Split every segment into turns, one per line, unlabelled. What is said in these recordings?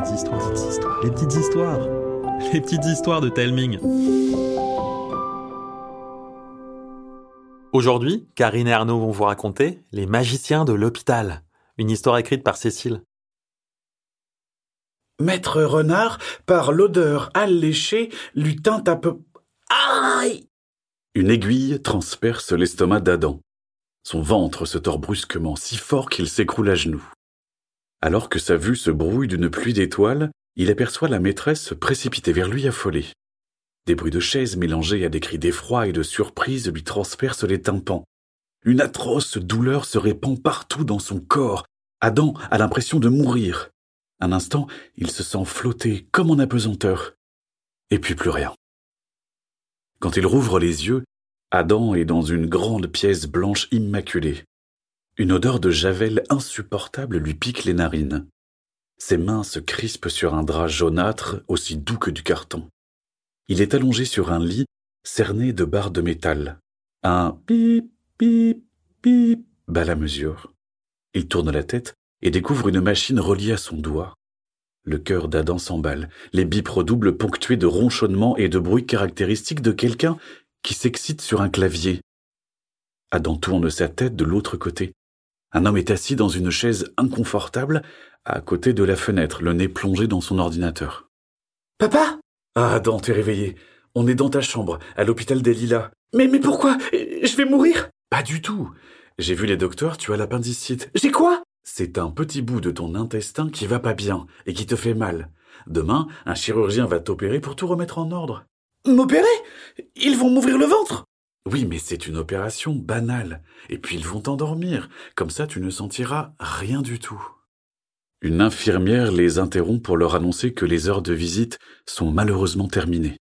petites histoires, les petites histoires, les petites histoires de Telming. Aujourd'hui, Karine et Arnaud vont vous raconter Les magiciens de l'hôpital, une histoire écrite par Cécile.
Maître Renard, par l'odeur alléchée, lui tint à peu... Aïe
Une aiguille transperce l'estomac d'Adam. Son ventre se tord brusquement, si fort qu'il s'écroule à genoux. Alors que sa vue se brouille d'une pluie d'étoiles, il aperçoit la maîtresse se précipiter vers lui affolée. Des bruits de chaises mélangés à des cris d'effroi et de surprise lui transpercent les tympans. Une atroce douleur se répand partout dans son corps. Adam a l'impression de mourir. Un instant, il se sent flotter comme en apesanteur. Et puis plus rien. Quand il rouvre les yeux, Adam est dans une grande pièce blanche immaculée. Une odeur de javel insupportable lui pique les narines. Ses mains se crispent sur un drap jaunâtre aussi doux que du carton. Il est allongé sur un lit cerné de barres de métal. Un pip, pip, pip bat la mesure. Il tourne la tête et découvre une machine reliée à son doigt. Le cœur d'Adam s'emballe, les bips redoublent ponctués de ronchonnements et de bruits caractéristiques de quelqu'un qui s'excite sur un clavier. Adam tourne sa tête de l'autre côté. Un homme est assis dans une chaise inconfortable à côté de la fenêtre, le nez plongé dans son ordinateur.
Papa?
Ah, Adam, t'es réveillé. On est dans ta chambre, à l'hôpital des Lilas.
Mais, mais pourquoi? Je vais mourir?
Pas du tout. J'ai vu les docteurs, tu as l'appendicite.
J'ai quoi?
C'est un petit bout de ton intestin qui va pas bien et qui te fait mal. Demain, un chirurgien va t'opérer pour tout remettre en ordre.
M'opérer? Ils vont m'ouvrir le ventre?
Oui, mais c'est une opération banale. Et puis ils vont t'endormir. Comme ça, tu ne sentiras rien du tout. Une infirmière les interrompt pour leur annoncer que les heures de visite sont malheureusement terminées.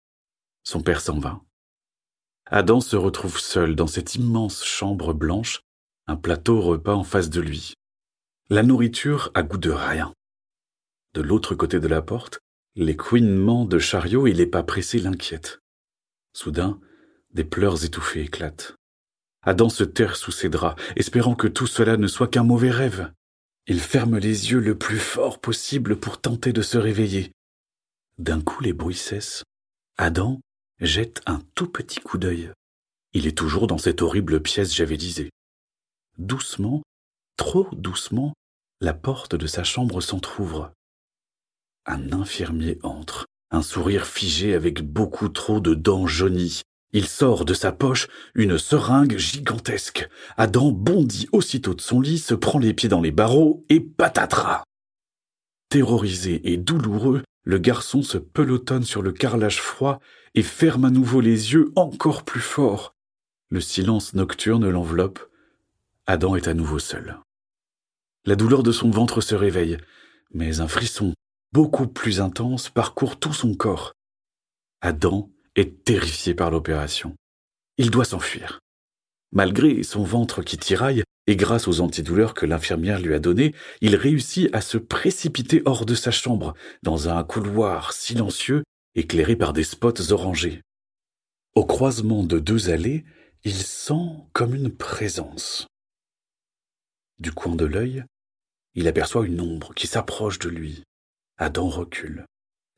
Son père s'en va. Adam se retrouve seul dans cette immense chambre blanche, un plateau repas en face de lui. La nourriture a goût de rien. De l'autre côté de la porte, les couinements de chariot et les pas pressés l'inquiètent. Soudain, des pleurs étouffés éclatent. Adam se terre sous ses draps, espérant que tout cela ne soit qu'un mauvais rêve. Il ferme les yeux le plus fort possible pour tenter de se réveiller. D'un coup les bruits cessent. Adam jette un tout petit coup d'œil. Il est toujours dans cette horrible pièce javelisée. Doucement, trop doucement, la porte de sa chambre s'entr'ouvre. Un infirmier entre, un sourire figé avec beaucoup trop de dents jaunies, il sort de sa poche une seringue gigantesque. Adam bondit aussitôt de son lit, se prend les pieds dans les barreaux et patatras. Terrorisé et douloureux, le garçon se pelotonne sur le carrelage froid et ferme à nouveau les yeux encore plus fort. Le silence nocturne l'enveloppe. Adam est à nouveau seul. La douleur de son ventre se réveille, mais un frisson beaucoup plus intense parcourt tout son corps. Adam est terrifié par l'opération. Il doit s'enfuir. Malgré son ventre qui tiraille, et grâce aux antidouleurs que l'infirmière lui a données, il réussit à se précipiter hors de sa chambre, dans un couloir silencieux, éclairé par des spots orangés. Au croisement de deux allées, il sent comme une présence. Du coin de l'œil, il aperçoit une ombre qui s'approche de lui. Adam recule.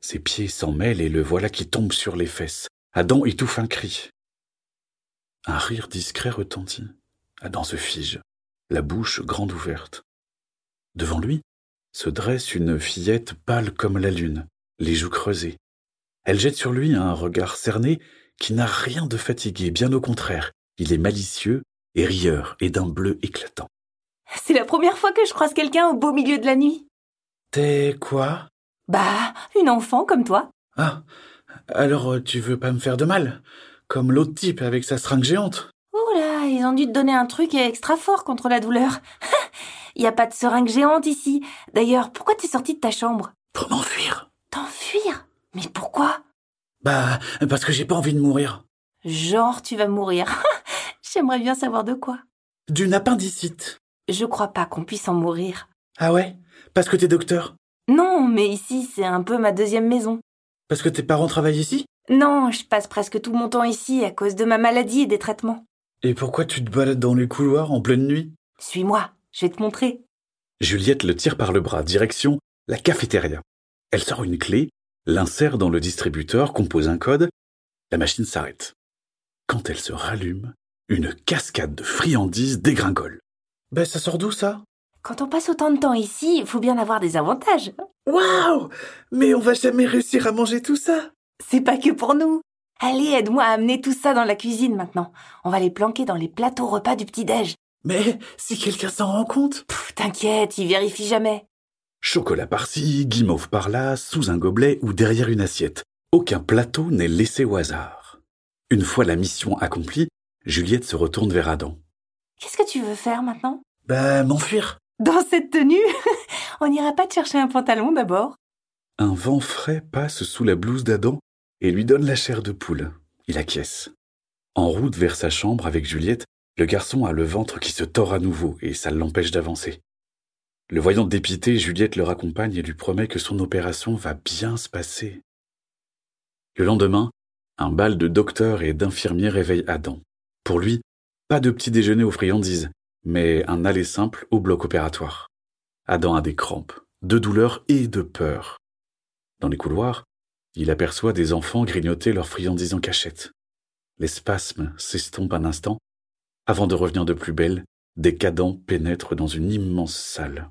Ses pieds s'en mêlent et le voilà qui tombe sur les fesses. Adam étouffe un cri. Un rire discret retentit. Adam se fige, la bouche grande ouverte. Devant lui se dresse une fillette pâle comme la lune, les joues creusées. Elle jette sur lui un regard cerné qui n'a rien de fatigué, bien au contraire. Il est malicieux et rieur et d'un bleu éclatant.
C'est la première fois que je croise quelqu'un au beau milieu de la nuit.
T'es quoi?
Bah, une enfant comme toi.
Ah, alors euh, tu veux pas me faire de mal Comme l'autre type avec sa seringue géante
Oh là, ils ont dû te donner un truc extra fort contre la douleur. Il y a pas de seringue géante ici. D'ailleurs, pourquoi t'es sorti de ta chambre?
Pour m'enfuir.
T'enfuir? Mais pourquoi?
Bah, parce que j'ai pas envie de mourir.
Genre, tu vas mourir. J'aimerais bien savoir de quoi.
D'une appendicite.
Je crois pas qu'on puisse en mourir.
Ah ouais? Parce que t'es docteur
Non, mais ici, c'est un peu ma deuxième maison.
Parce que tes parents travaillent ici?
Non, je passe presque tout mon temps ici à cause de ma maladie et des traitements.
Et pourquoi tu te balades dans les couloirs en pleine nuit?
Suis-moi, je vais te montrer.
Juliette le tire par le bras, direction la cafétéria. Elle sort une clé, l'insère dans le distributeur, compose un code, la machine s'arrête. Quand elle se rallume, une cascade de friandises dégringole.
Ben, ça sort d'où ça?
Quand on passe autant de temps ici, il faut bien avoir des avantages.
Waouh Mais on va jamais réussir à manger tout ça
C'est pas que pour nous. Allez, aide-moi à amener tout ça dans la cuisine maintenant. On va les planquer dans les plateaux repas du petit-déj.
Mais si quelqu'un s'en rend compte
T'inquiète, il vérifie jamais.
Chocolat par-ci, guimauve par-là, sous un gobelet ou derrière une assiette. Aucun plateau n'est laissé au hasard. Une fois la mission accomplie, Juliette se retourne vers Adam.
Qu'est-ce que tu veux faire maintenant?
Ben, m'enfuir.
Dans cette tenue On n'ira pas te chercher un pantalon d'abord
Un vent frais passe sous la blouse d'Adam et lui donne la chair de poule. Il acquiesce. En route vers sa chambre avec Juliette, le garçon a le ventre qui se tord à nouveau et ça l'empêche d'avancer. Le voyant dépité, Juliette le raccompagne et lui promet que son opération va bien se passer. Le lendemain, un bal de docteurs et d'infirmiers réveille Adam. Pour lui, pas de petit déjeuner aux friandises, mais un aller simple au bloc opératoire. Adam a des crampes, de douleur et de peur. Dans les couloirs, il aperçoit des enfants grignoter leurs friandises en cachette. Les spasmes s'estompent un instant, avant de revenir de plus belle, des cadans pénètrent dans une immense salle.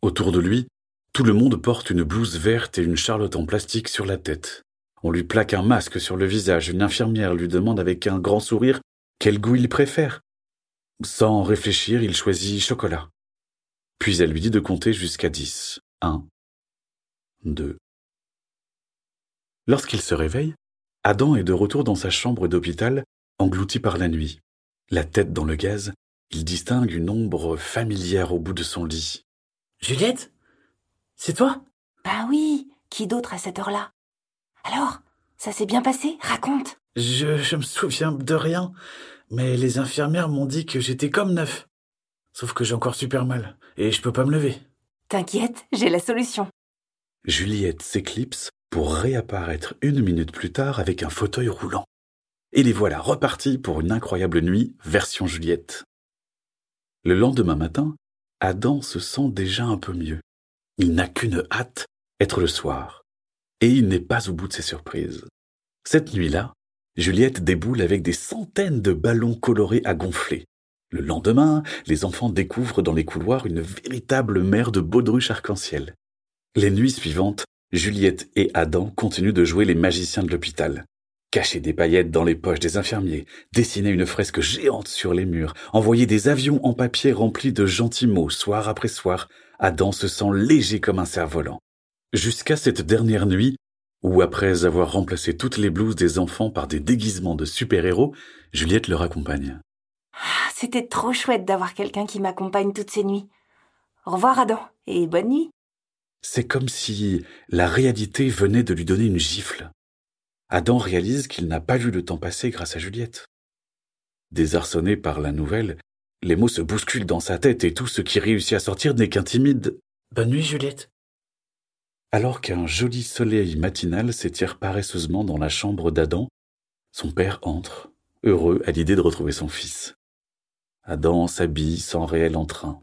Autour de lui, tout le monde porte une blouse verte et une charlotte en plastique sur la tête. On lui plaque un masque sur le visage, une infirmière lui demande avec un grand sourire quel goût il préfère. Sans réfléchir, il choisit chocolat. Puis elle lui dit de compter jusqu'à dix. Un, deux. Lorsqu'il se réveille, Adam est de retour dans sa chambre d'hôpital, englouti par la nuit. La tête dans le gaz, il distingue une ombre familière au bout de son lit.
Juliette? C'est toi?
Bah oui, qui d'autre à cette heure-là? Alors, ça s'est bien passé? Raconte
je, je me souviens de rien, mais les infirmières m'ont dit que j'étais comme neuf. Sauf que j'ai encore super mal, et je peux pas me lever.
T'inquiète, j'ai la solution.
Juliette s'éclipse pour réapparaître une minute plus tard avec un fauteuil roulant. Et les voilà repartis pour une incroyable nuit version Juliette. Le lendemain matin, Adam se sent déjà un peu mieux. Il n'a qu'une hâte, être le soir. Et il n'est pas au bout de ses surprises. Cette nuit-là, Juliette déboule avec des centaines de ballons colorés à gonfler. Le lendemain, les enfants découvrent dans les couloirs une véritable mer de baudruches arc-en-ciel. Les nuits suivantes, Juliette et Adam continuent de jouer les magiciens de l'hôpital. Cacher des paillettes dans les poches des infirmiers, dessiner une fresque géante sur les murs, envoyer des avions en papier remplis de gentils mots soir après soir, Adam se sent léger comme un cerf-volant. Jusqu'à cette dernière nuit, où après avoir remplacé toutes les blouses des enfants par des déguisements de super-héros, Juliette leur accompagne.
Ah, C'était trop chouette d'avoir quelqu'un qui m'accompagne toutes ces nuits. Au revoir Adam, et bonne nuit.
C'est comme si la réalité venait de lui donner une gifle. Adam réalise qu'il n'a pas vu le temps passer grâce à Juliette. Désarçonné par la nouvelle, les mots se bousculent dans sa tête et tout ce qui réussit à sortir n'est qu'un timide
Bonne nuit, Juliette.
Alors qu'un joli soleil matinal s'étire paresseusement dans la chambre d'Adam, son père entre, heureux à l'idée de retrouver son fils. Adam s'habille sans réel entrain.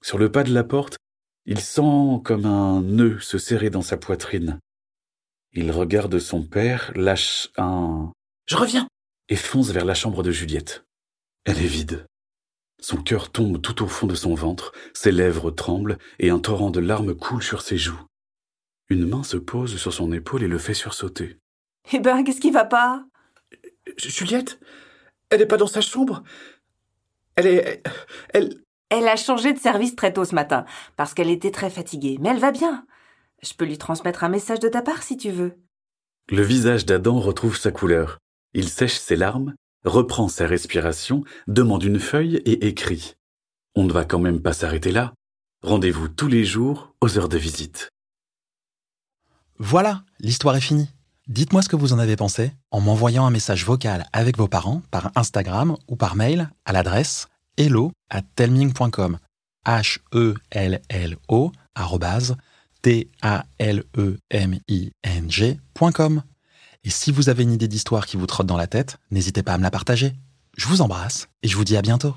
Sur le pas de la porte, il sent comme un nœud se serrer dans sa poitrine. Il regarde son père, lâche un
Je reviens.
et fonce vers la chambre de Juliette. Elle est vide. Son cœur tombe tout au fond de son ventre, ses lèvres tremblent et un torrent de larmes coule sur ses joues. Une main se pose sur son épaule et le fait sursauter.
Eh ben, qu'est-ce qui va pas?
Juliette? Elle est pas dans sa chambre? Elle est. Elle.
Elle a changé de service très tôt ce matin, parce qu'elle était très fatiguée, mais elle va bien. Je peux lui transmettre un message de ta part si tu veux.
Le visage d'Adam retrouve sa couleur. Il sèche ses larmes, reprend sa respiration, demande une feuille et écrit. On ne va quand même pas s'arrêter là. Rendez-vous tous les jours aux heures de visite.
Voilà, l'histoire est finie. Dites-moi ce que vous en avez pensé en m'envoyant un message vocal avec vos parents par Instagram ou par mail à l'adresse hello at telming.com. H-E-L-L-O arrobase T-A-L-E-M-I-N-G.com. Et si vous avez une idée d'histoire qui vous trotte dans la tête, n'hésitez pas à me la partager. Je vous embrasse et je vous dis à bientôt.